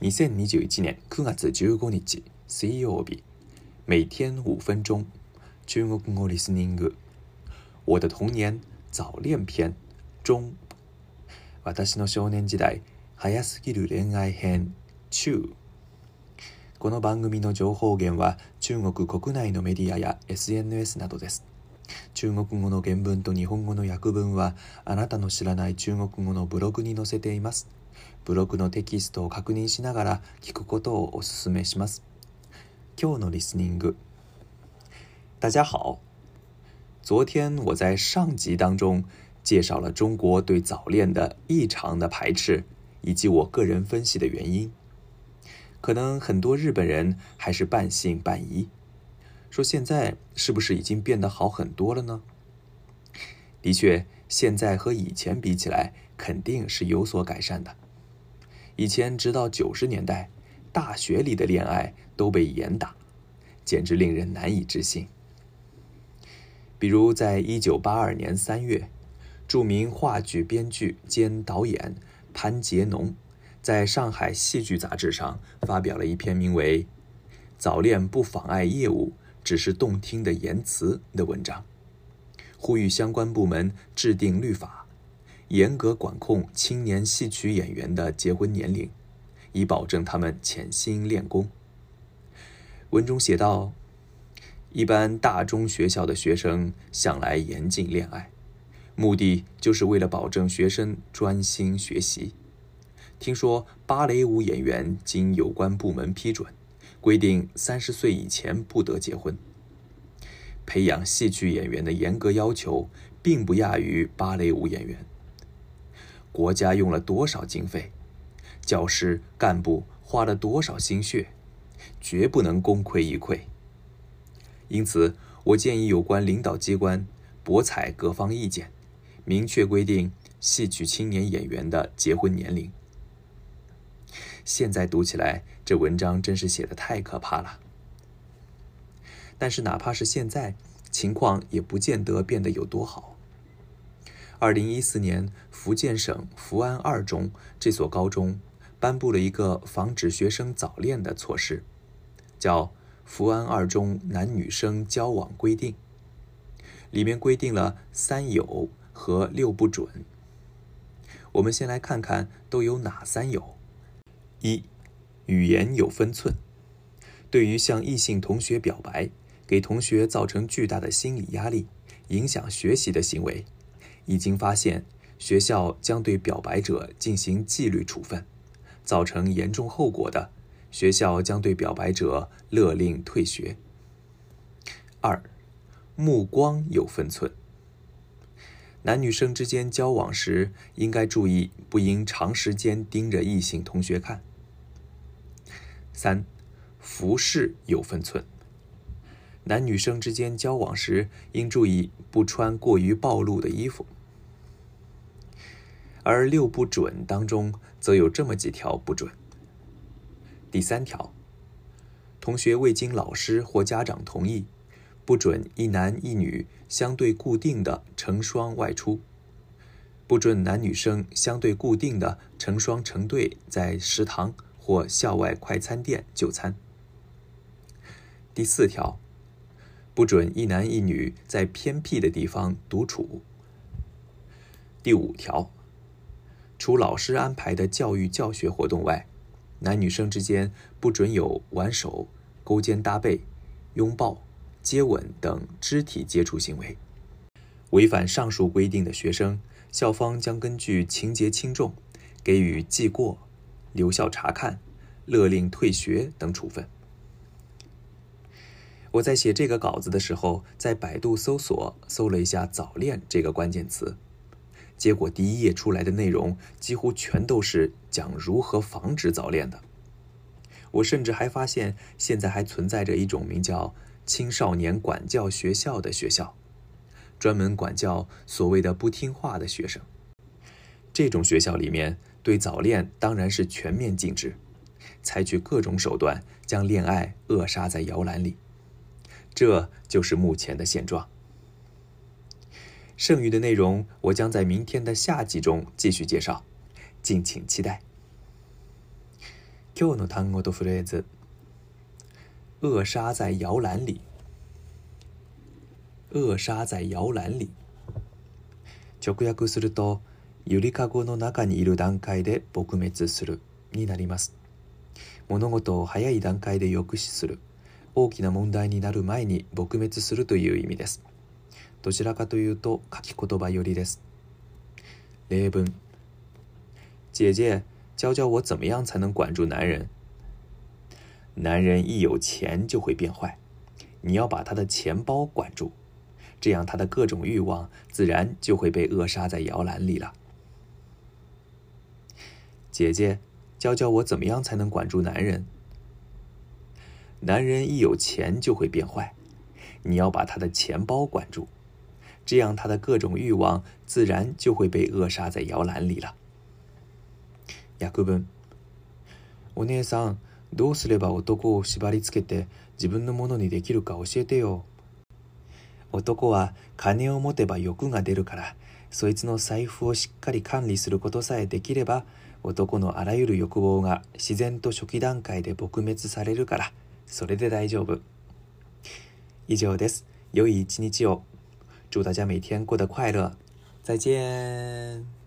2021年9月15日水曜日每天5分钟中国語リスニング我的童年早恋篇中私の少年時代早すぎる恋愛編中この番組の情報源は中国国内のメディアや SNS などです中国語の原文と日本語の訳文はあなたの知らない中国語のブログに載せていますブログのテキストを確認しながら聞くことをお勧めします。今日のリスニング。大家好，昨天我在上集当中介绍了中国对早恋的异常的排斥，以及我个人分析的原因。可能很多日本人还是半信半疑，说现在是不是已经变得好很多了呢？的确，现在和以前比起来。肯定是有所改善的。以前直到九十年代，大学里的恋爱都被严打，简直令人难以置信。比如，在一九八二年三月，著名话剧编剧兼导演潘杰农，在《上海戏剧》杂志上发表了一篇名为《早恋不妨碍业务，只是动听的言辞》的文章，呼吁相关部门制定律法。严格管控青年戏曲演员的结婚年龄，以保证他们潜心练功。文中写道：“一般大中学校的学生向来严禁恋爱，目的就是为了保证学生专心学习。听说芭蕾舞演员经有关部门批准，规定三十岁以前不得结婚。培养戏曲演员的严格要求，并不亚于芭蕾舞演员。”国家用了多少经费，教师干部花了多少心血，绝不能功亏一篑。因此，我建议有关领导机关博采各方意见，明确规定戏曲青年演员的结婚年龄。现在读起来，这文章真是写的太可怕了。但是，哪怕是现在，情况也不见得变得有多好。二零一四年，福建省福安二中这所高中颁布了一个防止学生早恋的措施，叫《福安二中男女生交往规定》，里面规定了“三有”和“六不准”。我们先来看看都有哪“三有”：一、语言有分寸；对于向异性同学表白、给同学造成巨大的心理压力、影响学习的行为。已经发现，学校将对表白者进行纪律处分；造成严重后果的，学校将对表白者勒令退学。二，目光有分寸。男女生之间交往时，应该注意，不应长时间盯着异性同学看。三，服饰有分寸。男女生之间交往时，应注意不穿过于暴露的衣服。而六不准当中，则有这么几条不准。第三条，同学未经老师或家长同意，不准一男一女相对固定的成双外出；不准男女生相对固定的成双成对在食堂或校外快餐店就餐。第四条，不准一男一女在偏僻的地方独处。第五条。除老师安排的教育教学活动外，男女生之间不准有挽手、勾肩搭背、拥抱、接吻等肢体接触行为。违反上述规定的学生，校方将根据情节轻重，给予记过、留校察看、勒令退学等处分。我在写这个稿子的时候，在百度搜索搜了一下“早恋”这个关键词。结果，第一页出来的内容几乎全都是讲如何防止早恋的。我甚至还发现，现在还存在着一种名叫“青少年管教学校”的学校，专门管教所谓的不听话的学生。这种学校里面对早恋当然是全面禁止，采取各种手段将恋爱扼杀在摇篮里。这就是目前的现状。剩余的内容我将在明天的下集中继续介绍，敬请期待。今日の単語とフレーズ：扼杀在摇篮里，扼杀在摇篮里。直訳すると、ゆりかごの中にいる段階で撲滅するになります。物事を早い段階で抑止する、大きな問題になる前に撲滅するという意味です。どちらかというと、書き言葉よりです。レブン，姐姐教教我怎么样才能管住男人？男人一有钱就会变坏，你要把他的钱包管住，这样他的各种欲望自然就会被扼杀在摇篮里了。姐姐教教我怎么样才能管住男人？男人一有钱就会变坏，你要把他的钱包管住。这样他的各种欲望自然就会被扼杀在摇篮里了。訳文お姉さん、どうすれば男を縛りつけて自分のものにできるか教えてよ。男は金を持てば欲が出るから、そいつの財布をしっかり管理することさえできれば、男のあらゆる欲望が自然と初期段階で撲滅されるから、それで大丈夫。以上です。良い一日を。祝大家每天过得快乐，再见。